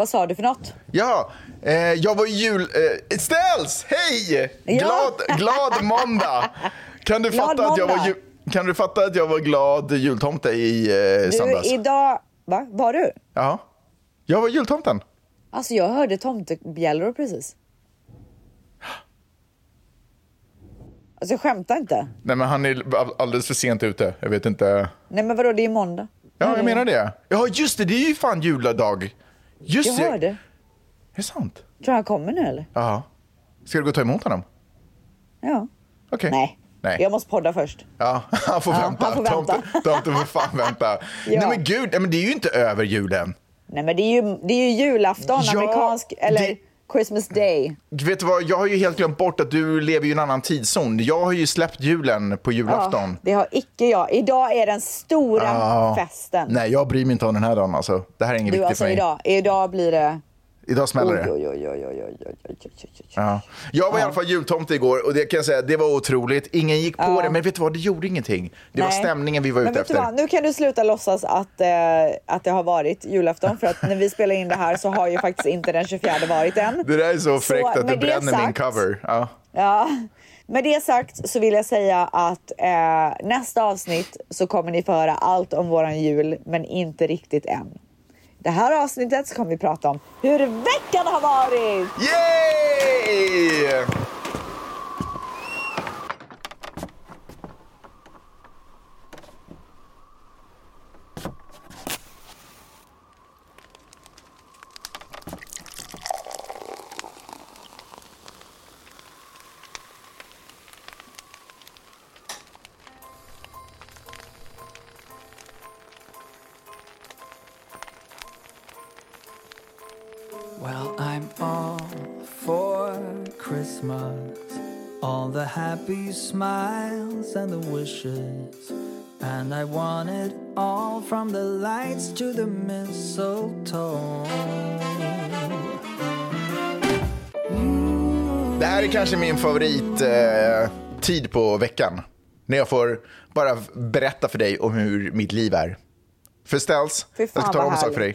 Vad sa du för något? Ja, eh, jag var jul... Eh, Ställs! Hej! Ja. Glad, glad måndag! Kan du, Glad fatta att jag var måndag. ju, kan du fatta att jag var glad jultomte i eh, Du, söndags? idag... Va? Var du? Ja. Jag var jultomten. Alltså jag hörde tomtebjällror precis. Alltså jag skämtar inte. Nej, men han är all- alldeles för sent ute. Jag vet inte. Nej men vadå, det är måndag. Ja, jag menar det. Ja, just det. Det är ju fan juldag. Just Jag det. hörde. Är det sant? Tror han kommer nu eller? Ja. Ska du gå och ta emot honom? Ja. Okej. Nej. Nej. Jag måste podda först. Ja, han får Ja, vänta. han får vänta. Tomten, tomten får fan vänta. Nej men gud, nej, men det är ju inte över julen. Nej men det är ju, det är ju julafton, Ja, amerikansk, eller det- Christmas day. Vet du vad, jag har ju helt glömt bort att du lever i en annan tidszon. Jag har ju släppt julen på julafton. det har icke jag. Idag är den stora Ja. festen. Nej, jag bryr mig inte om den här dagen alltså. Det här är inget Du viktigt alltså för mig. idag, idag blir det... Idag smäller det. Jag var i alla fall jultomte igår och det kan jag säga, det var otroligt. Ingen gick på det, men vet du vad, det gjorde ingenting. Det var stämningen vi var ute efter. Nu kan du sluta låtsas eh, att, det har varit julafton för att när vi spelar in det här så har ju faktiskt inte den 24 varit än. Det där är så fräckt att du bränner min cover. Ja. Med det sagt så vill jag säga att eh, nästa avsnitt så kommer ni få höra allt om våran jul, men inte riktigt än. Det här avsnittet så kommer vi prata om hur veckan har varit! Yay! Smiles and the wishes. And I want it all from the lights to the mistletoe. Det här är kanske min favorit eh, tid på veckan. När jag får bara berätta för dig om hur mitt liv är. För Ställs, Fy jag ska tala om en sak för dig.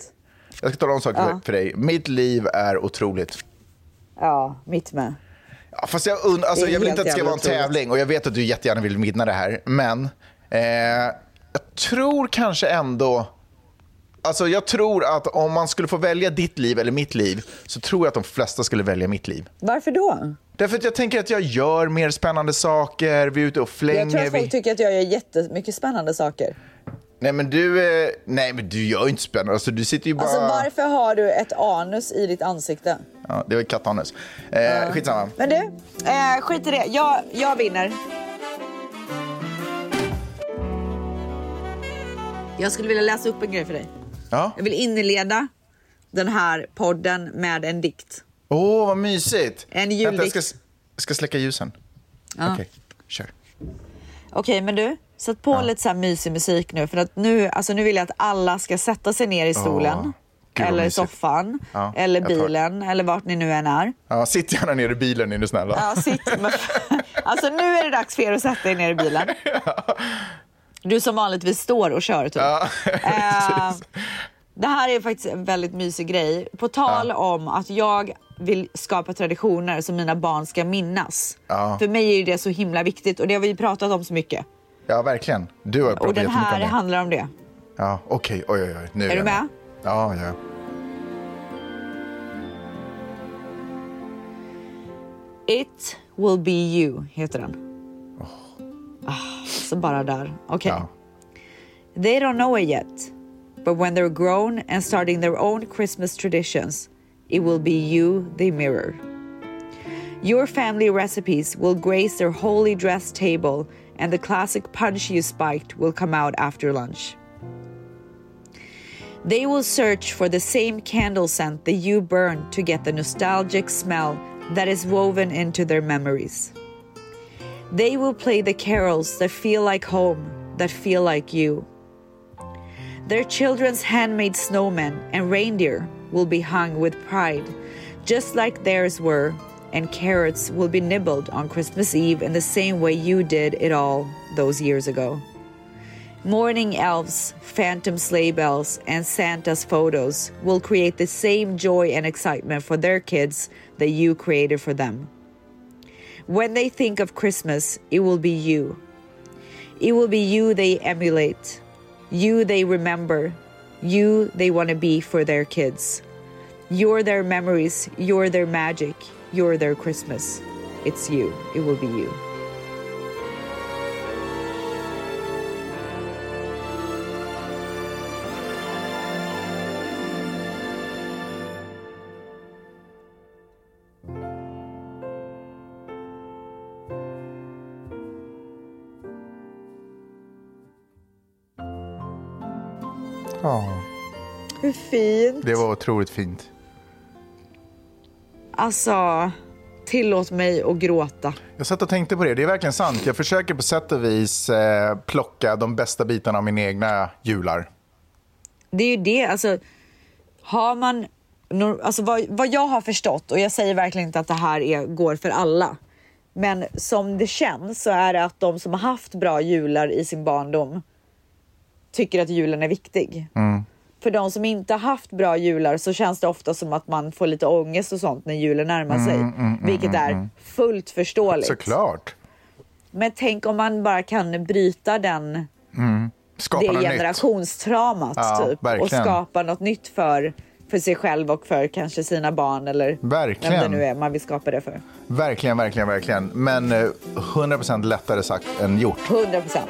Jag ska tala om en sak Ja. för dig. Mitt liv är otroligt. Ja, mitt med. Ja, fast jag, und- alltså, jag vill inte att det ska vara en tävling och jag vet att du jättegärna vill vinna det här. Men eh, jag tror kanske ändå... Alltså jag tror att om man skulle få välja ditt liv eller mitt liv så tror jag att de flesta skulle välja mitt liv. Varför då? Därför att jag tänker att jag gör mer spännande saker, vi är ute och flänger. Jag tror att vi... folk tycker att jag gör jättemycket spännande saker. Nej men du, eh, nej men du gör ju inte spännande, alltså, du sitter ju bara... Alltså varför har du ett anus i ditt ansikte? Ja, det var kattanus. Eh, Skitsamma. Men du, eh, skit i det. Jag, jag vinner. Jag skulle vilja läsa upp en grej för dig. Ja. Jag vill inleda den här podden med en dikt. Åh, vad mysigt. En Vänta, jag juldikt. ska, ska släcka ljusen. Ja. Okej, kör. Okej, men du, sätt på lite så här mysig musik nu. För att nu, alltså nu vill jag att alla ska sätta sig ner i stolen. Gud, vad eller mysigt. soffan. Ja, eller bilen. Eller vart ni nu än är. Ja, sitt gärna ner i bilen är du snälla. Ja, sitt. Alltså nu är det dags för er att sätta er ner i bilen. Du som vanligtvis står och kör typ. Ja, Eh, det här är faktiskt en väldigt mysig grej. På tal om att jag vill skapa traditioner som mina barn ska minnas. Ja. För mig är det så himla viktigt och det har vi pratat om så mycket. Ja, verkligen. Du har pratat Och den här om det. handlar om det. Ja, okej. Oj, oj, oj. Nu Är du jag med? Ja, ja. It will be you heter den. Ah, så bara där. Okej. ja. They don't know it yet, but when they're grown and starting their own Christmas traditions, it will be you they mirror. Your family recipes will grace their holy dress table, and the classic punch you spiked will come out after lunch. They will search for the same candle scent that you burned to get the nostalgic smell that is woven into their memories. They will play the carols that feel like home, that feel like you. Their children's handmade snowmen and reindeer will be hung with pride, just like theirs were, and carrots will be nibbled on Christmas Eve in the same way you did it all those years ago. Morning elves, phantom sleigh bells, and Santa's photos will create the same joy and excitement for their kids that you created for them. When they think of Christmas, it will be you. It will be you they emulate, you they remember, you they want to be for their kids. You're their memories, you're their magic, you're their Christmas. It's you, it will be you. Ja, Hur fint! det var otroligt fint. Alltså, tillåt mig att gråta. Jag satt och tänkte på det. Det är verkligen sant. Jag försöker på sätt och vis eh, plocka de bästa bitarna av mina egna jular. Det är ju det, alltså har man, alltså vad, vad jag har förstått och jag säger verkligen inte att det här är, går för alla. Men som det känns så är det att de som har haft bra jular i sin barndom tycker att julen är viktig. För de som inte har haft bra jular så känns det ofta som att man får lite ångest och sånt när julen närmar sig. vilket är fullt förståeligt. Såklart. Men tänk om man bara kan bryta den det generationstraumat Ja, typ, och skapa något nytt för, för sig själv och för kanske sina barn eller Verkligen. vem det nu är man vill skapa det för. Verkligen, verkligen, verkligen. Men eh, 100% lättare sagt än gjort. 100 procent.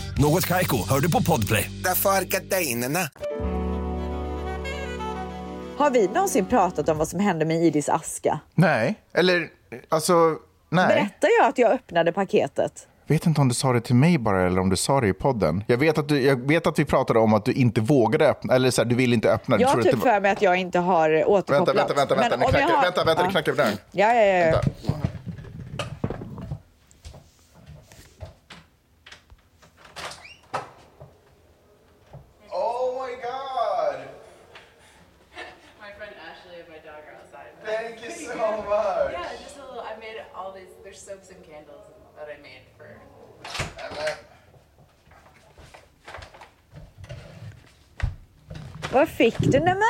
Något Kaiko, hör du på Podplay. Därför är gardinerna. Har vi någonsin pratat om vad som hände med Idis aska? Nej, eller alltså, nej. Berättade jag att jag öppnade paketet? vet inte om du sa det till mig bara eller om du sa det i podden. Jag vet att, du, jag vet att vi pratade om att du inte vågade öppna, eller så här, du ville inte öppna. Jag har typ det var... för mig att jag inte har återkopplat. Vänta, vänta, vänta, vänta, det knackar, har- vänta, vänta, det Ja. knackar på dörren. Ja, ja, ja. ja. Vänta. Oh my god! My friend Ashley and my dog are outside. Thank you so much! Yeah, just a little. I made all these. There's soaps and candles that I made for. Vad fick du nämen?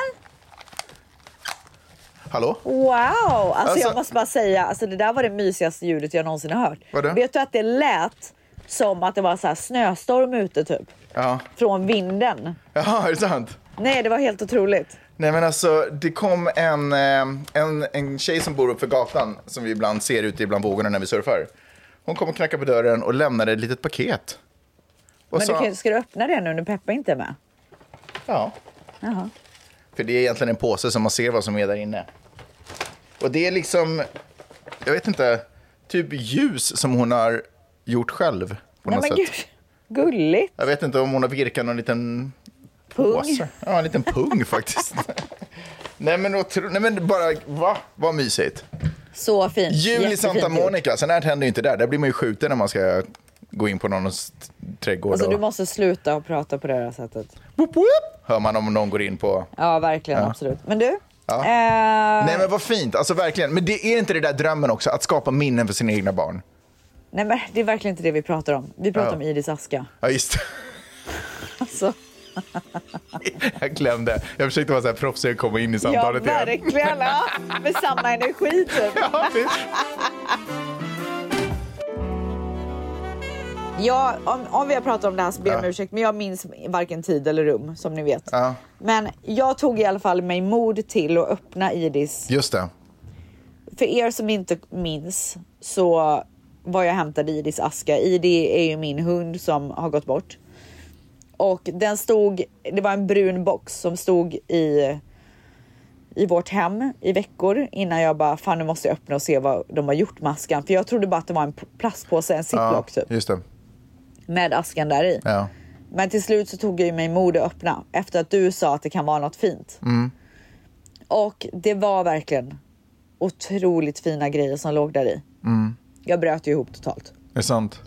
Hallå? Wow! Alltså, Alltså- jag måste bara säga, alltså det där var det mysigaste ljudet jag någonsin har hört. Vadå? Vet du att det lät som att det var så här snöstorm ute typ? Ja. Från vinden. Jaha, är det sant? Nej, det var helt otroligt. Nej men alltså, det kom en, eh, en, en tjej som bor uppe för gatan som vi ibland ser ute ibland vågorna när vi surfar. Hon kom och knackade på dörren och lämnade ett litet paket. Och Men sa, du kan, ska du öppna det nu när Peppa inte är med? Ja, Jaha. för det är egentligen en påse som man ser vad som är där inne. Och det är liksom, jag vet inte, typ ljus som hon har gjort själv på Nej något men sätt. gud, gulligt. Jag vet inte om hon har virkat någon liten. Påse. Ja, en liten pung faktiskt. Nej men, otro... Nej men bara, va? Vad mysigt. Så fint. Jul i Santa. Monica, sen här händer ju inte där. Där blir man ju skjuten när man ska gå in på någons trädgård. Alltså och... du måste sluta prata på det här sättet. Woop, woop, hör man om någon går in på... Ja, verkligen. Ja. Absolut. Men du? Ja. Eh, Nej men vad fint, alltså verkligen. Men det är inte det där drömmen också, att skapa minnen för sina egna barn? nej, men det är verkligen inte det vi pratar om. Vi pratar Ja. om Idis aska. Ja just det. Alltså, Jag glömde. Jag försökte vara så här proffsig och komma in i ja, samtalet igen. verkligen. Ja, med samma energi typ. Ja, Ja, om, om vi har pratat om det här så ber jag om Ja. ursäkt, men jag minns varken tid eller rum som ni vet. Ja. Men jag tog i alla fall mig mod till att öppna Idis. Just det. För er som inte minns så var jag hämtade Idis aska. Idi är ju min hund som har gått bort. Och den stod, det var en brun box som stod i, i vårt hem i veckor innan jag bara, fan nu måste jag öppna och se vad de har gjort med askan. För jag trodde bara att det var en plastpåse, en Ja, ziplock typ, just det. med askan där i. Ja. Men till slut så tog jag ju mig mod att öppna efter att du sa att det kan vara något fint. Och det var verkligen otroligt fina grejer som låg där i. Jag bröt ju ihop totalt. Är det sant?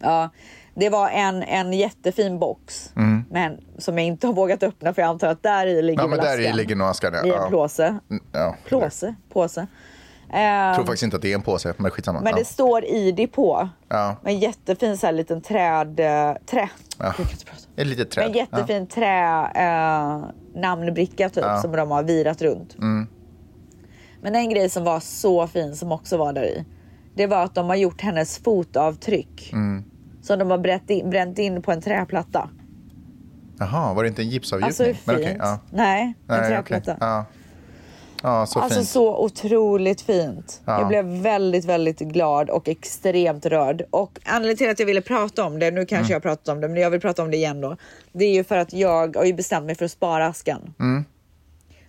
Ja, det var en, en jättefin box men som jag inte har vågat öppna för jag antar att där i ligger Ja, men där i ligger nog askan. Ja. I en Ja. plåse. Mm, Ja. Plåse? Påse. Jag tror Eh, faktiskt inte att det är en påse, men skitsamma. men ja. det står ID på. Ja. En jättefin så här liten träd... eh, Trä. Ja. Ett litet träd. en jättefin trä eh, namnbricka typ Ja. som de har virat runt. Mm. Men en grej som var så fin som också var där i. Det var att de har gjort hennes fotavtryck. Mm. Som de har bränt in, bränt in på en träplatta. Jaha, var det inte en gipsavgjutning? Alltså hur fint? Okej, ja. Nej, en Nej, träplatta. okej. Ja. ja, så Alltså fint. så otroligt fint. Ja. Jag blev väldigt, väldigt glad och extremt rörd. Och anledningen till att jag ville prata om det, nu kanske Mm. jag har pratat om det, men jag vill prata om det igen då. Det är ju för att jag har ju bestämt mig för att spara askan. Mm.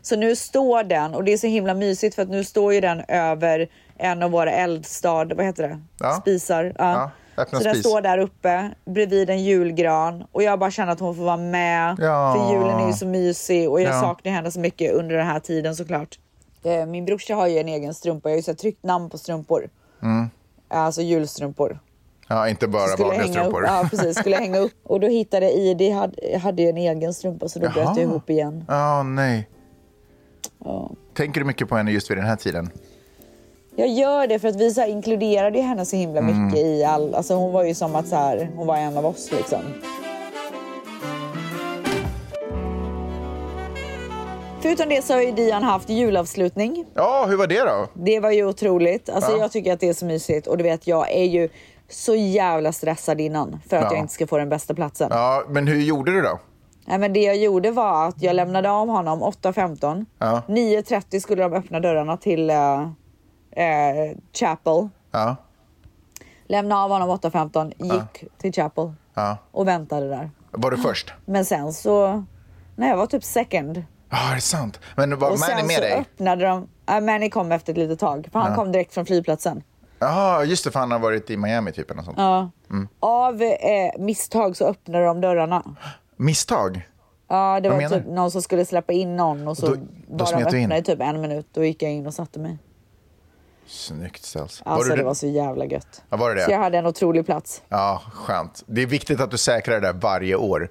Så nu står den, och det är så himla mysigt för att nu står ju den över en av våra eldstad, vad heter det? Ja. Spisar. Ja. Öppna så den spis. står där uppe bredvid en julgran och jag bara känner att hon får vara med. Ja. För julen är ju så mysig och jag Ja. saknar henne så mycket under den här tiden såklart. Eh, Min brorsa har ju en egen strumpa. Jag har ju så tryckt namn på strumpor. Mm. Alltså julstrumpor. Ja, inte bara vanliga hänga upp, strumpor. ja, precis, skulle hänga upp. Och då hittade ID, hade, hade ju en egen strumpa så då bröt Jaha. det ihop igen. Ja, nej. Ja. Tänker du mycket på henne just vid den här tiden? Jag gör det för att vi så inkluderade ju henne så himla Mm. mycket i all... Alltså hon var ju som att så här, hon var en av oss liksom. Förutom det så har ju Dian haft julavslutning. Ja, hur var det då? Det var ju otroligt. Alltså Ja. jag tycker att det är så mysigt och du vet jag är ju så jävla stressad innan för att Ja. jag inte ska få den bästa platsen. Ja, men hur gjorde du då? Nej, men det jag gjorde var att jag lämnade av honom 8.15. Ja. 9.30 skulle de öppna dörrarna till eh, Chapel. Ja, Lämnade av honom 8.15, gick till Chapel ja. och väntade där. Var du först? Men sen så... Nej, jag var typ second. Ja, är det sant? Men var och Manny sen med så dig? öppnade de... Äh, Manny kom efter ett litet tag, för han kom direkt från flygplatsen. Jaha, just det, för han har varit i Miami typ eller sånt. Ja. Mm. Av eh, misstag så öppnade de dörrarna. Misstag? Ja, det Vad var typ någon som skulle släppa in någon och så Då- då var smet de du in? öppna i typ en minut. Då gick jag in och satte mig. Snyggt ställs. Alltså var det du... var så jävla gött. Ja, var det det? Så jag hade en otrolig plats. Ja, skönt. Det är viktigt att du säkrar det där varje år.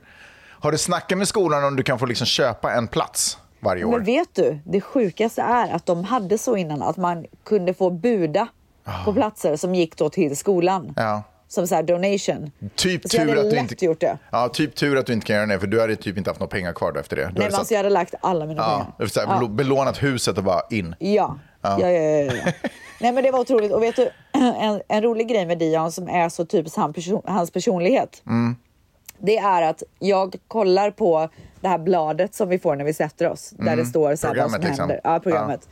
Har du snackat med skolan om du kan få liksom köpa en plats varje år? Men vet du, det sjukaste är att de hade så innan att man kunde få buda på platser som gick då till skolan. Ah. Ja. Som så här donation. Typ så jag tur hade att du lätt inte... gjort det. Ja, typ tur att du inte kan göra det, för du hade typ inte haft några pengar kvar efter det. Du Nej, men satt- alltså jag hade lagt alla mina ja, pengar. så här, Ja. belånat huset och bara in. Ja. Ja. Ja, ja, ja, Nej men det var otroligt. Och vet du, en, en rolig grej med Dion som är så typiskt han person, hans personlighet. Mm. Det är att jag kollar på det här bladet som vi får när vi sätter oss. Där det står så här vad som Mm. Programmet, liksom. händer. Ja, programmet.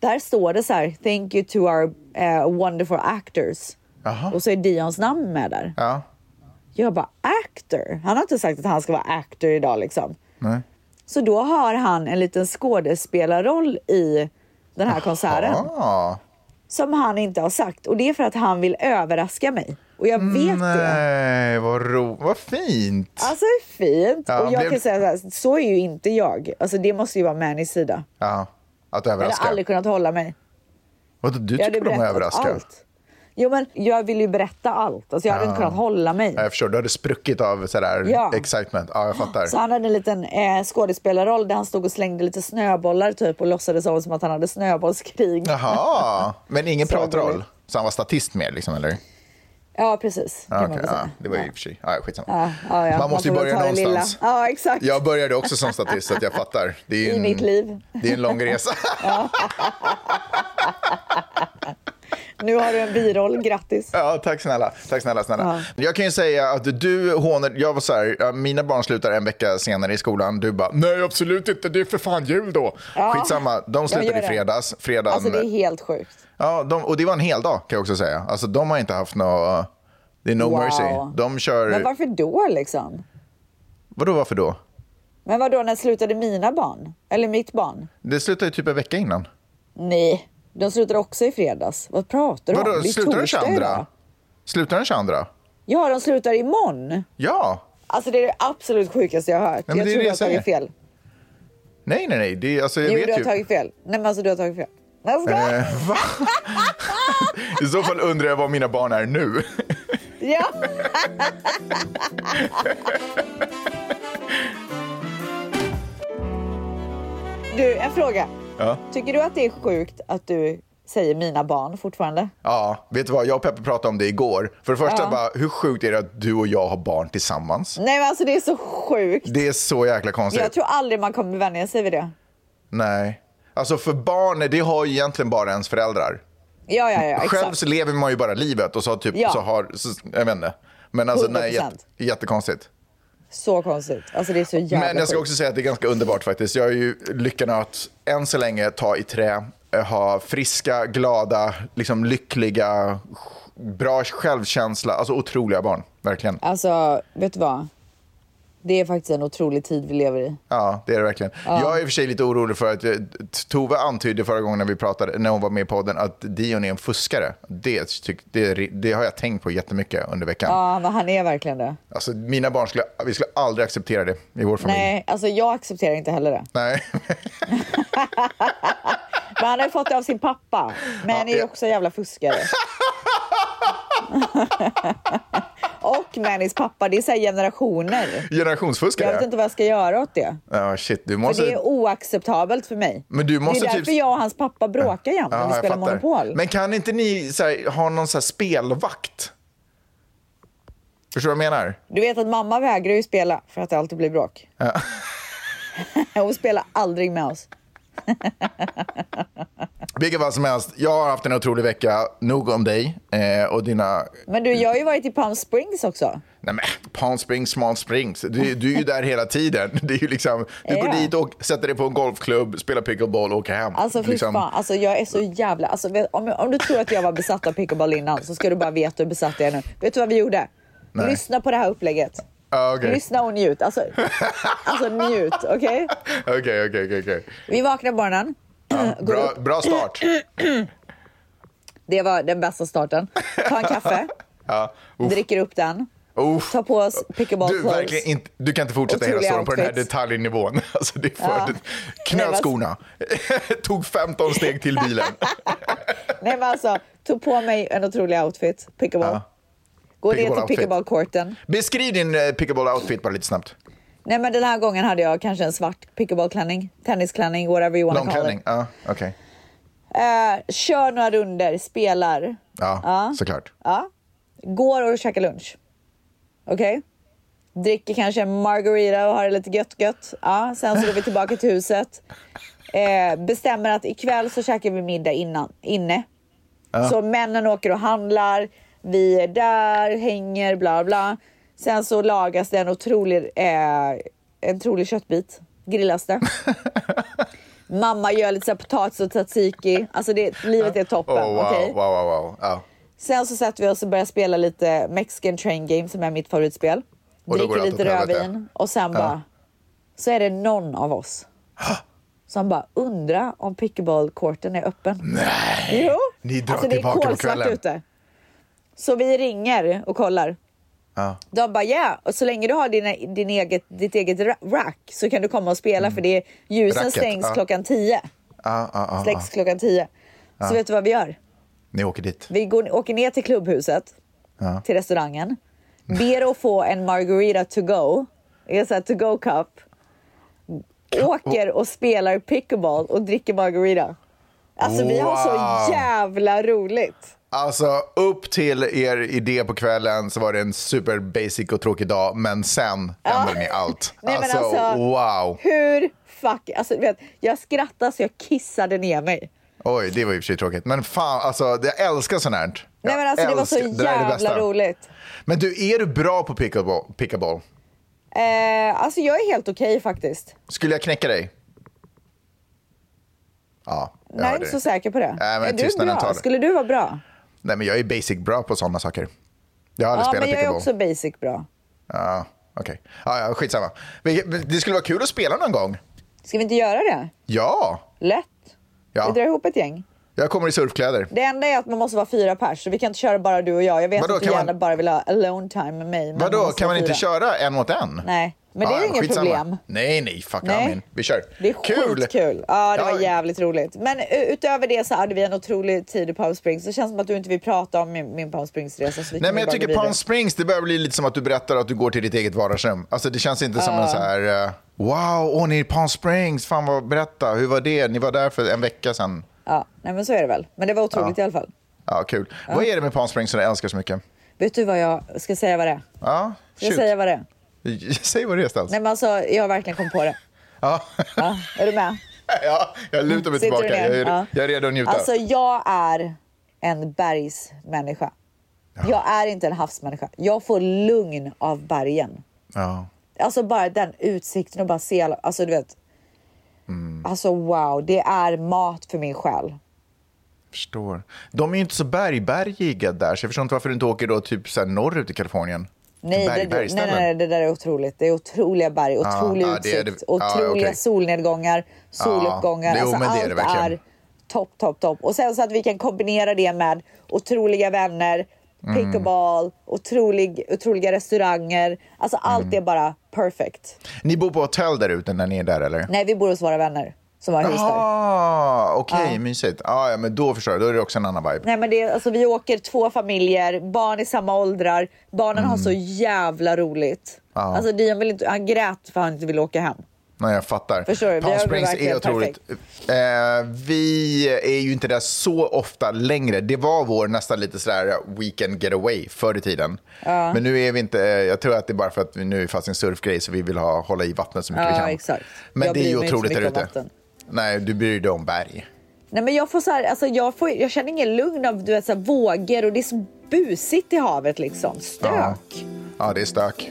Där står det så här, thank you to our eh, wonderful actors. Jaha. Och så är Dions namn med där. Ja. Jag bara, actor? Han har inte sagt att han ska vara actor idag liksom. Nej. Så då har han en liten skådespelarroll i den här konserten Ah. som han inte har sagt. Och det är för att han vill överraska mig. Och jag vet det. Nej, vad ro... Vad fint. Alltså det fint. Ja, och jag blev- kan säga så här, så är ju inte jag. Alltså det måste ju vara Mannys sida. Ja, att Jag hade överraska. aldrig kunnat hålla mig. Vadå, du Jag hade tycker om att berättat överraska? allt. Jo men jag vill ju berätta allt. Alltså jag hade Ja. inte kunnat hålla mig. Ja, jag förstår, du hade spruckit av sådär Ja. excitement. Ja, jag fattar. Så han hade en liten eh, skådespelarroll där han stod och slängde lite snöbollar typ och låtsades som att han hade snöbollskrig. Jaha, men ingen pratroll? Så han var statist med liksom, eller? Ja precis. Man väl ja, säga. det var ju i och för sig... Ja, skitsamma. Ja, ja, ja. Man måste ju får väl börja någonstans. Ja exakt. Jag började också som statist, så jag fattar. Det är ju I en, mitt liv. Det är en lång resa. Nu har du en biroll, grattis. Ja, tack snälla. Tack snälla, snälla. Jag kan ju säga att du hånar... Jag var så här, ja, mina barn slutar en vecka senare i skolan. Du bara, nej absolut inte, det är för fan jul då. Ja, Skitsamma, de slutade i fredags. Fredagen, Alltså det är helt sjukt. ja, de, och det var en hel dag kan jag också säga. Alltså de har inte haft något... Det är no Wow. mercy. De kör... Men varför då liksom? Vadå varför då? Men vad då när slutade mina barn? Eller mitt barn? Det slutade typ en vecka innan. Nej, de slutade också i fredags. Vad pratar du om? Det är slutar den torsdag 22? idag. Slutar den 22? Ja, de slutar imorgon. Ja, Alltså det är det absolut sjukaste jag har hört. men jag tror du har tagit fel. Nej, nej, nej. Det alltså, jag Jo, vet du har ju. tagit fel. Nej men alltså du har tagit fel. Eh, va? I så fall undrar jag vad mina barn är nu. Ja. Du, en fråga. Ja. Tycker du att det är sjukt att du säger mina barn fortfarande? Ja, vet du vad? Jag och Peppe pratade om det igår. För det första, Ja. bara, hur sjukt är det att du och jag har barn tillsammans? Nej men alltså det är så sjukt. Det är så jäkla konstigt. Jag tror aldrig man kommer vänja sig vid det. Nej. Alltså för barn, det har ju egentligen bara ens föräldrar. Ja, ja, ja, Själv exakt. så lever man ju bara livet och så typ Ja. så har, så, jag vet inte. Men alltså nej, 100%. jätte, jättekonstigt. Så konstigt. Alltså det är så jävla Men jag ska också säga att det är ganska underbart faktiskt. Jag har ju lyckan att än så länge ta i trä, eh, ha friska, glada, liksom lyckliga, bra självkänsla, alltså otroliga barn. Verkligen. Alltså, vet du vad? Det är faktiskt en otrolig tid vi lever i. Ja, det är det verkligen. Jag är i och för sig lite orolig för att eh, Tove antydde förra gången när vi pratade, när hon var med i podden, att Dion är en fuskare. Det, tyck, det, det har jag tänkt på jättemycket under veckan. Ja, men han är verkligen det. Alltså, mina barn skulle, vi skulle aldrig acceptera det i vår familj. Nej, alltså jag accepterar inte heller det. Nej. Men han har ju fått det av sin pappa. Men han är ju ja. också en jävla fuskare. Och Mannys pappa, det är så här generationer. Generationsfuskare. Jag vet inte vad jag ska göra åt det. Ja, shit. Du För måste... det är oacceptabelt för mig. Men du måste det är typ- därför jag och hans pappa bråkar jämt när vi spelar. Monopol. Men kan inte ni här, ha någon så spelvakt? Förstår du vad jag menar? Du vet att mamma vägrar ju spela för att det alltid blir bråk. Hon spelar aldrig med oss. Vilket fall som helst, jag har haft en otrolig vecka. Nog om dig eh, och dina... Men du, jag har ju varit i Palm Springs också. Nej men, Palm Springs, Small Springs. Du, du är ju där hela tiden. Det är ju liksom, du går Ja. dit och sätter dig på en golfklubb, spelar pickleball och åker hem. Alltså fy liksom, fan, alltså, jag är så jävla... Alltså, om, om du tror att jag var besatt av pickleball innan så ska du bara veta hur besatt jag är nu. Vet du vad vi gjorde? Nej. Lyssna på det här upplägget. Ja, okej. Lyssna och njut. Alltså, alltså njut, okej? Okej, okej, okej. Vi vaknar på morgonen. Går Bra, bra start. Det var den bästa starten. Ta en kaffe, Ja. Uff. dricker upp den, Uff. tar på oss pickleball Du, verkligen inte, du kan inte fortsätta hela storyn på den här detaljnivån. Alltså, det för, Ja. Knöt skorna, tog 15 steg till bilen. Nej men alltså, tog på mig en otrolig outfit, pickleball. Ja. Går ner till pickleballcourten. Beskriv din eh, pickleball-outfit bara lite snabbt. Nej men den här gången hade jag kanske en svart pickleballklänning, tennisklänning, whatever you wanna call Långklänning? it. Ja, okej. Eh, kör några runder, spelar. Ja, Ja. såklart. Ja. Går och käkar lunch. Okej? Dricker kanske en margarita och har det lite gött gött. Ja, sen så går vi tillbaka till huset. Eh, bestämmer att ikväll så käkar vi middag innan, inne. Så männen åker och handlar. Vi är där, hänger, bla bla. Sen så lagas det en otrolig, eh, en otrolig köttbit. Grillas det. Mamma gör lite så potatis och tzatziki. Alltså det, livet är toppen. Oh, wow, okej? wow, wow, wow. Ja. Sen så sätter vi oss och börjar spela lite Mexican Train Game som är mitt favoritspel. Och Dricker lite rödvin och sen bara så är det någon av oss som bara undrar om pickleball-courten är öppen. Nej! Jo! Ni drar alltså det är tillbaka på kvällen. ute. Så vi ringer och kollar. Ja. De bara ja, och så länge du har dina, din eget, ditt eget ra- rack så kan du komma och spela för det är, ljusen Racket, stängs ja. klockan 10. Ja, ja, Släcks klockan 10. Så vet du vad vi gör? Ni åker dit. Vi går, åker ner till klubbhuset, till restaurangen, ber att få en margarita to go, en sån här to go cup, åker och spelar pickleball och dricker margarita. Alltså vi har så Wow. jävla roligt. Alltså, upp till er idé på kvällen så var det en super basic och tråkig dag, men sen ändrade ni allt. Nej, men alltså, alltså- wow. Hur fuck... Alltså, vet, jag skrattade så jag kissade ner mig. Oj, det var och för sig tråkigt. Men fan, alltså, jag älskar sånt här. Nej, men alltså, det var så älskar- det det jävla roligt. Men du, är du bra på pickleball? pickleball? Eh, alltså jag är helt okej faktiskt. Skulle jag knäcka dig? Ja, jag Nej, jag är inte så det. säker på det. Nej, men är du bra? talar. Skulle du vara bra? Nej, men jag är basic bra på sådana saker. Jag har aldrig Ja, spelat men jag är också basic bra. Ja, okej. Ja, ja, skitsamma. Det skulle vara kul att spela någon gång. Ska vi inte göra det? Ja. Lätt. Ja. Vi drar ihop ett gäng. Jag kommer i surfkläder. Det enda är att man måste vara fyra pers, så vi kan inte köra bara du och jag. Jag vet Vadå, att du gärna man- bara vill ha alone time med mig. Vadå, kan man vara inte fyra. köra en mot en? Nej, men det är Ja, inget skitsamma. problem. Nej, nej, fuck Nej. amen. Vi kör. Det är Kul! skitkul. Ja, det var jävligt roligt. Men utöver det så hade vi en otrolig tid i Palm Springs. Det känns som att du inte vill prata om min, min Palm Springs-resa. Nej, men jag tycker. Palm Springs, det börjar bli lite som att du berättar att du går till ditt eget vardagsrum. Alltså det känns inte som en så här, eh, wow, åh ni är i Palm Springs, fan vad, berätta, hur var det? Ni var där för en vecka sedan. Ja, nej, men så är det väl. Men det var otroligt i alla fall. Ja, kul. Vad är det med Palm Springs som du älskar så mycket? Vet du vad jag ska säga vad det är? Ja, Ska shoot. säga vad det är? Säg vad det är Stels. Nej men alltså, jag har verkligen kommit på det. Ja. Ja, är du med? ja, jag lutar mig Sitter tillbaka. Jag är, Ja. jag är redo att njuta. Alltså jag är en bergsmänniska. Jag är inte en havsmänniska. Jag får lugn av bergen. ja. Alltså bara den utsikten och bara se alla, alltså du vet. Mm. Alltså wow, det är mat för min själ. Förstår. De är ju inte så bergbergiga där, så jag förstår inte varför du inte åker då typ så här norrut i Kalifornien. Nej, Berg- det, nej, nej, det där är otroligt. Det är otroliga berg, otrolig ja, det är utsikt, det- ja, otroliga okej. solnedgångar, soluppgångar. alltså, det är allt det verkligen. är topp, topp, topp. Och sen så att vi kan kombinera det med otroliga vänner, Mm. pickleball, otrolig, otroliga restauranger. Alltså Mm. allt är bara perfect. Ni bor på hotell där ute när ni är där eller? Nej, vi bor hos våra vänner som har hus där. Ah, okej, mysigt. Ah, ja, men då förstår jag. Då är det också en annan vibe. Nej, men det, alltså, vi åker två familjer, barn i samma åldrar. Barnen har så jävla roligt. Mm. Ja. Alltså, Dion vill inte, han grät för att han inte ville åka hem. Nej, jag fattar. Förstår Palm Springs är otroligt. Eh, vi är ju inte där så ofta längre. Det var vår nästan lite sådär weekend getaway förr i tiden. Men nu är vi inte, eh, jag tror att det är bara för att vi nu är fast i en surfgrej så vi vill ha, hålla i vattnet så mycket Ja, vi kan. exakt. Men Jag det är ju otroligt där ute. Nej, du bryr dig om berg. Nej, men jag, får så här, alltså, jag, får, jag känner ingen lugn av du vet, så här, vågor och det är så busigt i havet. liksom. Stök. Ja. Ja, det är stök.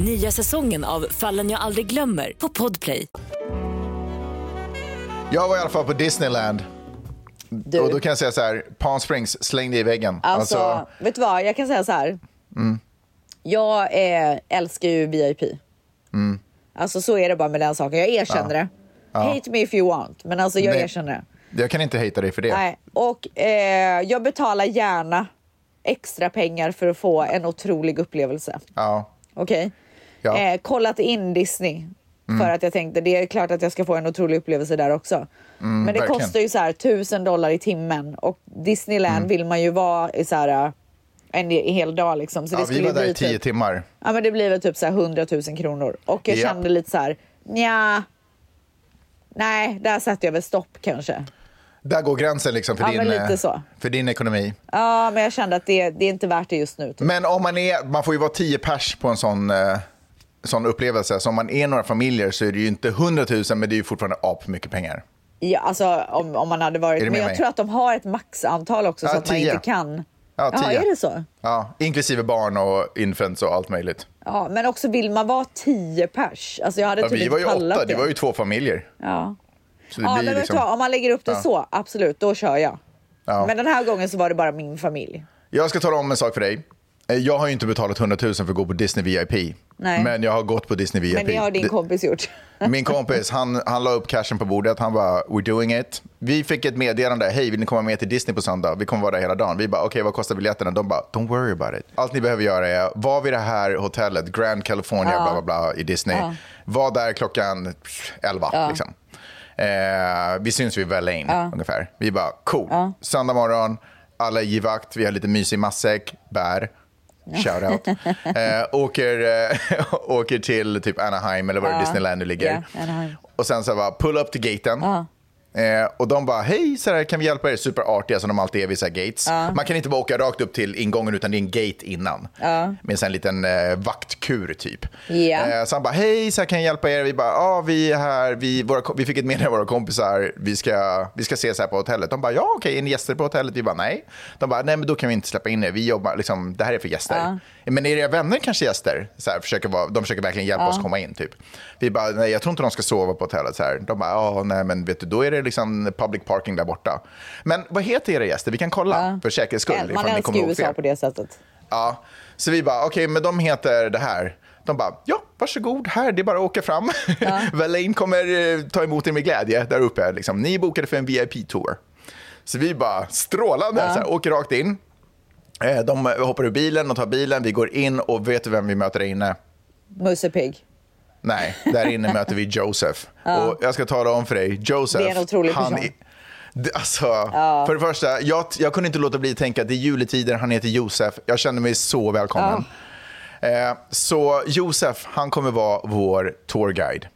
Nya säsongen av Fallen jag aldrig glömmer på Podplay. Jag var i alla fall på Disneyland. Du, Och då kan jag säga så här, Palm Springs, släng det i väggen. alltså, vet du vad? Jag kan säga så här. Mm. Jag eh, älskar ju VIP. Mm. Alltså så är det bara med den saken. Jag erkänner det. Hate me if you want, men alltså jag Nej. erkänner det. jag kan inte hejta dig för det. Nej. Och eh, jag betalar gärna extra pengar för att få en otrolig upplevelse. Ja. Okej? Ja. Mm. Eh, kollat in Disney. För att jag tänkte det är klart att jag ska få en otrolig upplevelse där också. Men det Mm, verkligen. kostar ju så här tusen dollar i timmen och Disneyland Mm. vill man ju vara i så här äh, en hel dag liksom. Så Ja, det vi var där i tio typ, timmar. Ja men det blir väl typ så här 100 000 kronor. Och jag Japp. kände lite så här, nja. Nej, där sätter jag väl stopp kanske. Där går gränsen liksom för, Ja, din, eh, för din ekonomi. Ja, men jag kände att det, det är inte värt det just nu. Typ. Men om man är, man får ju vara tio pers på en sån, eh, sån upplevelse. Så om man är några familjer så är det ju inte 100 000 men det är ju fortfarande ap mycket pengar. Ja, alltså om, om man hade varit... Men jag mig? tror att de har ett maxantal också Ja, så att man tio. inte kan. Ja, Ja, tio. är det så? Ja, inklusive barn och infants och allt möjligt. Ja, men också vill man vara tio pers? Alltså jag hade Ja, typ vi var ju åtta, det var ju två familjer. Ja, ja men liksom... vad? Om man lägger upp det Ja. så, absolut, då kör jag. Ja. Men den här gången så var det bara min familj. Jag ska tala om en sak för dig. Eh, Jag har ju inte betalat 100 000 för att gå på Disney VIP. Nej. Men jag har gått på Disney VIP. Men det har din kompis gjort. Min kompis, han, han la upp cashen på bordet. Han bara, we're doing it. Vi fick ett meddelande, hej vill ni komma med till Disney på söndag? Vi kommer vara där hela dagen. Vi bara, okej vad kostar biljetterna? De bara, don't worry about it. Allt ni behöver göra är, var vid det här hotellet, Grand California, bla bla bla, i Disney. Var där klockan 11 liksom. Eh, vi syns vid Verlaine ungefär. Vi bara, cool. Söndag morgon, alla är i vakt, vi har lite mysig matsäck, bär. Shout out. eh, åker, eh, åker till typ Anaheim eller var det. Disneyland nu ligger. Anaheim. Och sen så bara pull up till gaten. Eh, och de bara, hej, så här, kan vi hjälpa er? Superartiga som de alltid är vid så gates. Man kan inte bara åka rakt upp till ingången utan det är en gate innan. Med så här en liten eh, vaktkur typ. Ja. Eh, så han bara, hej, så här, kan jag hjälpa er? Vi bara, ja, vi är här, vi, våra, vi fick ett meddelande av våra kompisar, vi ska, vi ska ses här på hotellet. De bara, ja, okej, är ni gäster på hotellet? Vi bara, nej. De bara, nej, men då kan vi inte släppa in er, vi jobbar, liksom, det här är för gäster. Men är era vänner kanske gäster? Så här, försöker vara, de försöker verkligen hjälpa oss komma in, typ. Vi bara, nej, jag tror inte de ska sova på hotellet. Så här. De bara, ja, nej, men vet du, då är det liksom public parking där borta. Men vad heter era gäster? Vi kan kolla för säkerhets skull. Man älskar USA på det sättet. Ja, så vi bara, okej, men de heter det här. De bara, ja, varsågod, här, det är bara att åka fram. Verlaine kommer eh, ta emot er med glädje där uppe. Liksom. Ni är bokade för en VIP-tour. Så vi bara, strålande, så här, åker rakt in. Eh, De hoppar ur bilen och tar bilen, vi går in och vet du vem vi möter där inne? Musse Pigg. Nej, där inne möter vi Joseph. Och jag ska tala om för dig, Joseph. Det är en otrolig han person. det- Alltså, för det första, jag, jag kunde inte låta bli att tänka att det är juletider, han heter Josef. Jag kände mig så välkommen. Eh, så Josef, han kommer vara vår tourguide.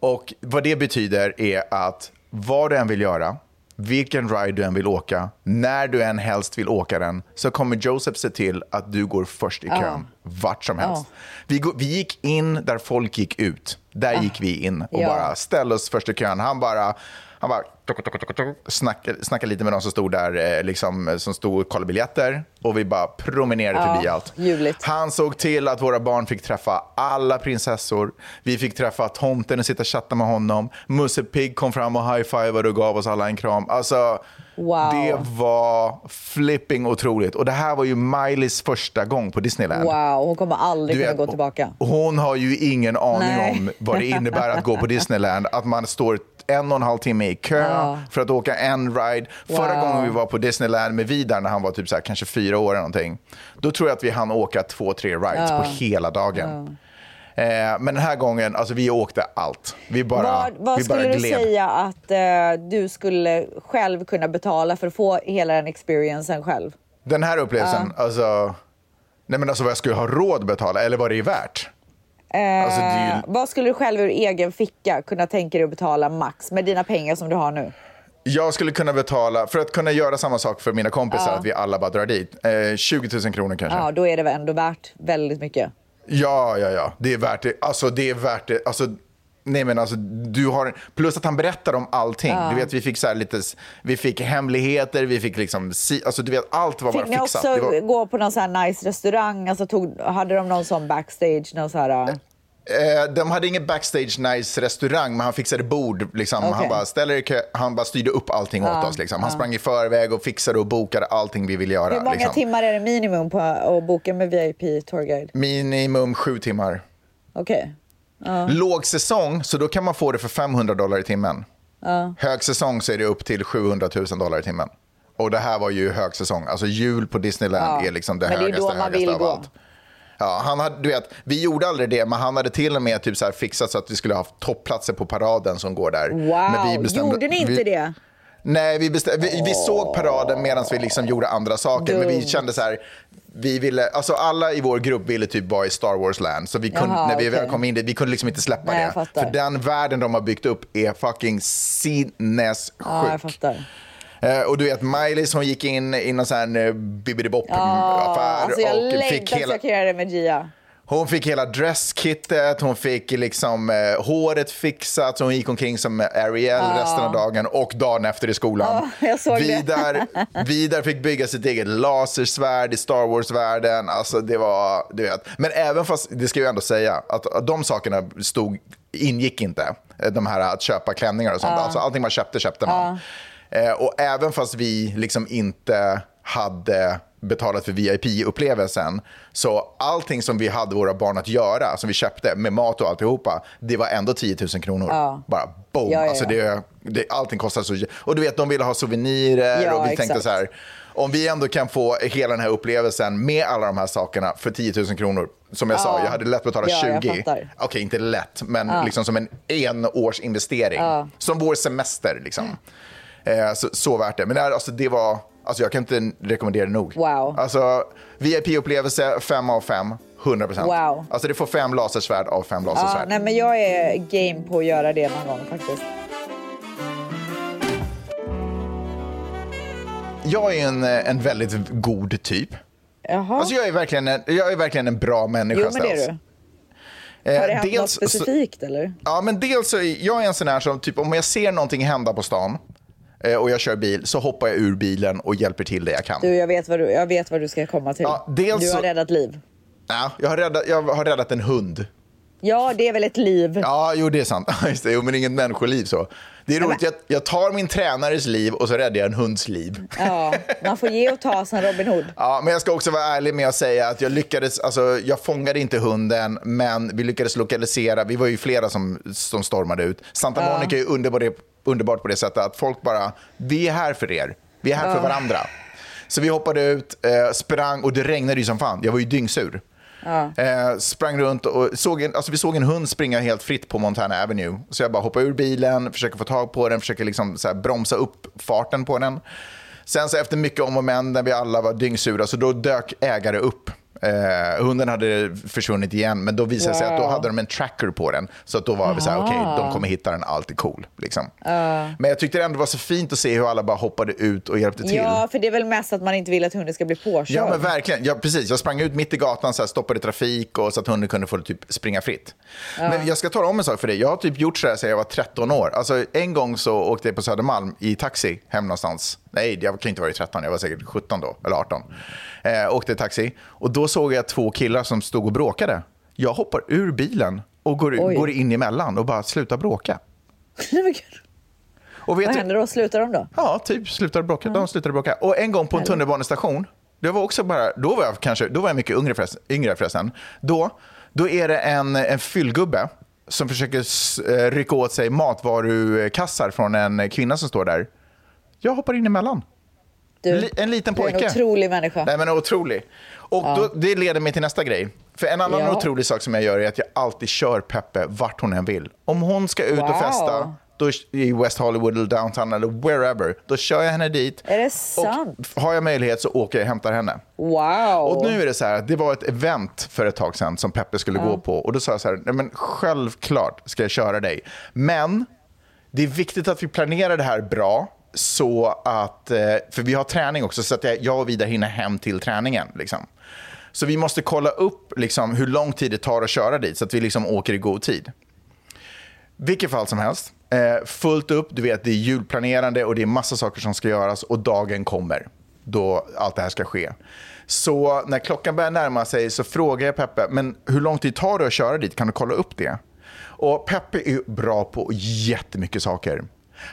Och vad det betyder är att vad du än vill göra, vilken ride du än vill åka, när du än helst vill åka den, så kommer Joseph se till att du går först i kön, vart som helst. Vi, gå- vi gick in där folk gick ut. Där gick vi in och Ja. bara ställde oss först i kön. Han bara, han bara tok, tok, tok, snackade, snackade lite med de som stod där, eh, liksom, som stod och kollade biljetter. Och vi bara promenerade förbi allt. ljuvligt. Han såg till att våra barn fick träffa alla prinsessor. Vi fick träffa tomten och sitta och chatta med honom. Musse Pigg kom fram och high-fivade och gav oss alla en kram. Alltså, Wow. det var flipping otroligt. Och det här var ju Mileys första gång på Disneyland. Wow, hon kommer aldrig Du kunna vet, gå tillbaka. Hon har ju ingen aning Nej. om vad det innebär att gå på Disneyland. Att man står en och en halv timme i kö Ja. för att åka en ride. Förra Wow. gången vi var på Disneyland med Vidar när han var typ så här, kanske fyra år eller någonting. Då tror jag att vi hann åka två, tre rides på hela dagen. Eh, men den här gången, alltså vi åkte allt. Vi bara, Vad, vad vi bara skulle du gled. säga att eh, du skulle själv kunna betala för att få hela den experiencen själv? Den här upplevelsen, alltså, nej men alltså vad jag skulle ha råd att betala, eller vad det är värt. Eh, Alltså, ju- Vad skulle du själv ur egen ficka kunna tänka dig att betala max med dina pengar som du har nu? Jag skulle kunna betala, för att kunna göra samma sak för mina kompisar, att vi alla bara drar dit, eh, 20 000 kronor kanske. Ja, då är det väl ändå värt väldigt mycket. Ja, ja, ja. Det är värt det. Alltså, det är värt det. Alltså, nej, men alltså, du har... Plus att han berättar om allting. Du vet, vi fick så lite... Vi fick hemligheter, vi fick liksom... Alltså, du vet, allt var Fick bara ni fixat. också Det var, gå på någon här nice restaurang? Alltså tog, hade de någon sån backstage? Någon så här, uh, eh, de hade ingen backstage nice restaurang, men han fixade bord. Liksom. Okej. Han, bara ställer han bara styrde upp allting åt oss. Liksom. Han sprang i förväg och fixade och bokade allting vi ville göra. hur många liksom. timmar är det minimum på att boka med VIP tourguide? Minimum sju timmar. Okej. Låg säsong, så då kan man få det för 500 dollar i timmen. Hög säsong så är det upp till 700 000 dollar i timmen. Och det här var ju högsäsong. Alltså jul på Disneyland Ja. är liksom det det är högaste, man högaste av allt. Ja, han hade, du vet, vi gjorde aldrig det, men han hade till och med typ så fixat så att vi skulle ha toppplatser på paraden som går där. Wow, vi gjorde ni inte vi, det? Nej, vi, bestäm, vi, vi såg paraden medan vi liksom gjorde andra saker. Men vi kände så här, vi ville, alltså alla i vår grupp ville typ vara i Star Wars land. Så vi kunde, Jaha, när vi okej. väl kom in dit, vi kunde liksom inte släppa Nej, det. För den världen de har byggt upp är fucking sinnessjuk. Ja, jag fattar. Eh, och du vet, Miley som gick in i någon sån här eh, bibbidi-bopp-affär. Alltså jag och fick hela, jag kan göra det med Gia. hon fick hela dresskittet, hon fick liksom eh, håret fixat, så hon gick omkring som Ariel resten av dagen och dagen efter i skolan. Jag det. Vidar, Vidar fick bygga sitt eget lasersvärd i Star Wars-världen. Alltså det var, du vet. Men även fast, det ska jag ändå säga, att, att de sakerna stod, ingick inte. Eh, De här att köpa klänningar och sånt. Alltså allting man köpte, köpte man. Eh, och även fast vi liksom inte hade betalat för VIP-upplevelsen. Så allting som vi hade våra barn att göra, som vi köpte med mat och alltihopa, det var ändå 10 000 kronor. Bara boom. Ja, ja, Alltså ja. det, det, allting kostar så... Och du vet, de ville ha souvenirer Ja, och vi tänkte exakt. så här, om vi ändå kan få hela den här upplevelsen med alla de här sakerna för 10 000 kronor. Som jag sa, jag hade lätt betalat Ja, jag 20. fattar. Okej, inte lätt, men liksom som en enårsinvestering. Som vår semester liksom. Eh, så, så värt det. Men alltså, det var, alltså, jag kan inte rekommendera det nog. Wow. Alltså, VIP-upplevelse, fem av fem. 100 procent. Wow. Alltså det får fem lasersvärd av fem lasersvärd. nej, men jag är game på att göra det någon gång faktiskt. jag är en, eh, en väldigt god typ. Jaha. Alltså jag är verkligen en, jag är verkligen en bra människa. jo, men det är du. Eh, Har det hänt något dels så- specifikt eller? Ja, men dels så är jag är en sån här som, typ om jag ser någonting hända på stan och jag kör bil, så hoppar jag ur bilen och hjälper till det jag kan. Du, jag vet vad du, jag vet vad du ska komma till. Ja, du har så- räddat liv. Ja, jag, har räddat, jag har räddat en hund. Ja, det är väl ett liv. Ja, jo det är sant. Just det, jo, men inget människoliv så. Det är roligt, jag, jag tar min tränares liv och så räddar jag en hunds liv. Ja, man får ge och ta som Robin Hood. Ja, men jag ska också vara ärlig med att säga att jag lyckades, alltså jag fångade inte hunden, men vi lyckades lokalisera, vi var ju flera som, som stormade ut. Santa Ja. Monica är underbart, underbart på det sättet att folk bara, vi är här för er, vi är här för varandra. Så vi hoppade ut, eh, sprang och det regnade ju som fan, jag var ju dyngsur. Ja. Eh, sprang runt och såg en, alltså vi såg en hund springa helt fritt på Montana Avenue. Så jag bara hoppade ur bilen, försöker få tag på den, försöker liksom så bromsa upp farten på den. Sen så efter mycket om och men, när vi alla var dyngsura, så då dök ägare upp. Eh, hunden hade försvunnit igen, men då visade det sig att då Wow. hade de en tracker på den. Så att då var vi så här, Aha. okej, de kommer hitta den, allt är cool. Liksom. Men jag tyckte ändå det var så fint att se hur alla bara hoppade ut och hjälpte till. Ja, för det är väl mest att man inte vill att hunden ska bli påkörd. Ja, men verkligen. Ja, precis. Jag sprang ut mitt i gatan, så här, stoppade trafik och så att hunden kunde få typ springa fritt. Men jag ska tala om en sak för dig. Jag har typ gjort så här sedan jag var 13 år. Alltså, en gång så åkte jag på Södermalm i taxi hem någonstans. Nej, jag kan inte vara 13, jag var säkert 17 då, eller 18. Eh, åkte taxi och då såg jag två killar som stod och bråkade. Jag hoppar ur bilen och går, Oj. går in emellan och bara slutar bråka. Och vet Vad händer då? Slutar de då? Ja, typ slutade bråka. De slutade bråka. Och en gång på en tunnelbanestation, det var också bara, då var jag kanske, då var jag mycket yngre förresten. Yngre förresten. Då, då är det en, en fyllgubbe som försöker eh, rycka åt sig matvarukassar från en kvinna som står där. Jag hoppar in emellan. Du, en liten du är pojke. en otrolig människa. Nej, men otrolig. Och då, det leder mig till nästa grej. För en annan Ja. otrolig sak som jag gör är att jag alltid kör Peppe vart hon än vill. Om hon ska ut och Wow. festa då, i West Hollywood eller downtown eller wherever, då kör jag henne dit. Är det sant? Och har jag möjlighet så åker jag och hämtar henne. Wow. Och nu är det så här, det var ett event för ett tag sedan som Peppe skulle gå på. Och då sa jag så här, nej men självklart ska jag köra dig. Men det är viktigt att vi planerar det här bra. Så att, eh, för vi har träning också, så att jag och Vidar hinner hem till träningen. Liksom. Så vi måste kolla upp liksom, hur lång tid det tar att köra dit, så att vi liksom åker i god tid. Vilket fall som helst, eh, fullt upp, du vet det är julplanerande och det är massa saker som ska göras och dagen kommer då allt det här ska ske. Så när klockan börjar närma sig så frågar jag Peppe, men hur lång tid tar det att köra dit? Kan du kolla upp det? Och Peppe är bra på jättemycket saker.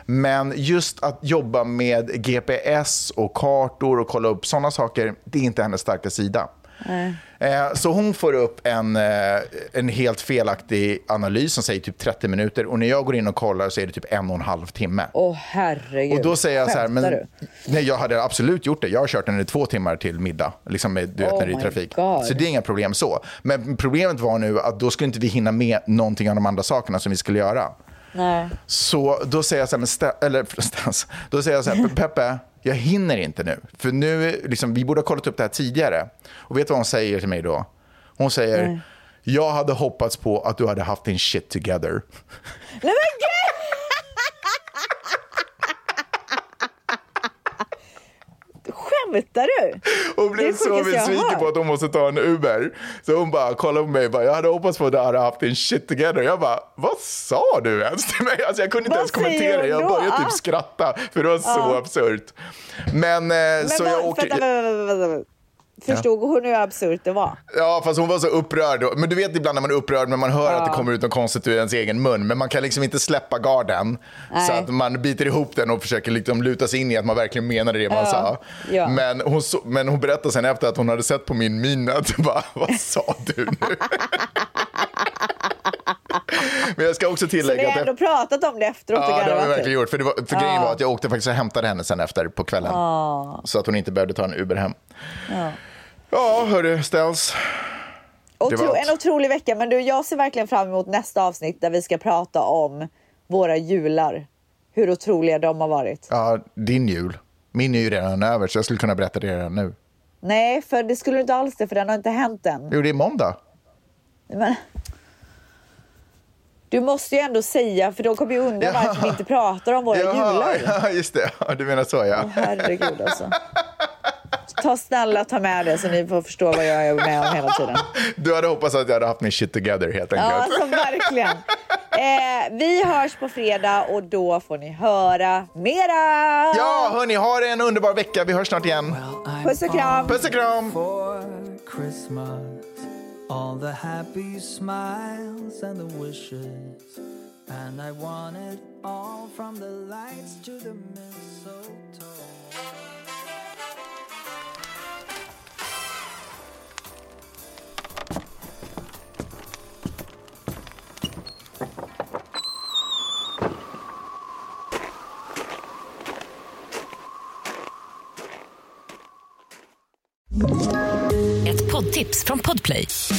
Men just att jobba med GPS och kartor och kolla upp sådana saker, det är inte hennes starka sida. Eh, Så hon får upp en, eh, en helt felaktig analys som säger typ 30 minuter och när jag går in och kollar så är det typ en och en halv timme. Åh herregud. Och då säger jag så här, men, du? nej, jag hade absolut gjort det. Jag har kört den i två timmar till middag, liksom med, du vet, Oh när det är trafik. God. Så det är inga problem så. Men problemet var nu att då skulle inte vi hinna med någonting av de andra sakerna som vi skulle göra. Nej. Så då säger jag så här, men Sta- eller då säger jag så här, Peppe, jag hinner inte nu. För nu, liksom, vi borde ha kollat upp det här tidigare. Och vet du vad hon säger till mig då? Hon säger, Nej. jag hade hoppats på att du hade haft din shit together. Nej men gud! Skämtar du? Hon blev så besviken på att hon måste ta en Uber. Så hon bara kollade på mig och bara, jag hade hoppats på att du hade haft din shit together. Jag bara, vad sa du ens till mig? Alltså jag kunde inte Vad ens kommentera. Jag började Ah. typ skratta, för det var så absurt. Men, eh, Men så jag åker... vänta, vänta, vänta, vänta. Förstod hon hur absurt det var? Ja, fast hon var så upprörd. Men du vet ibland när man är upprörd men man hör att det kommer ut något konstigt ur ens egen mun. Men man kan liksom inte släppa garden. Så Nej. att man biter ihop den och försöker liksom luta sig in i att man verkligen menade det man Ja. sa. Ja. Men, hon så, men hon berättade sen efter att hon hade sett på min min att bara, vad sa du nu? men jag ska också Så tillägga ni att... har ändå pratat om det efteråt Ja, det har vi verkligen gjort. För, det var, för grejen var att jag åkte faktiskt och hämtade henne sen efter på kvällen. Så att hon inte behövde ta en Uber hem. Ja. Ja, hörru, Ställs. Otro, en otrolig vecka, men du, jag ser verkligen fram emot nästa avsnitt där vi ska prata om våra jular. Hur otroliga de har varit. Ja, din jul. Min är ju redan över, så jag skulle kunna berätta det redan nu. Nej, för det skulle du inte alls det, för den har inte hänt än. Jo, det är måndag. Men, Du måste ju ändå säga, för de kommer ju undra varför vi inte pratar om våra jular. ja, just det. Ja, du menar så, ja. Åh, herregud alltså. Ta snälla ta med det så ni får förstå vad jag är med om hela tiden. Du hade hoppats att jag hade haft min shit together, helt Ja, enkelt. alltså verkligen. Eh, vi hörs på fredag och då får ni höra mera. Ja, hörni, ha en underbar vecka. Vi hörs snart igen. Puss och kram. Puss och kram. All the happy smiles and the wishes. And I want it all from the lights to the mistletoe. Ett poddtips från Podplay.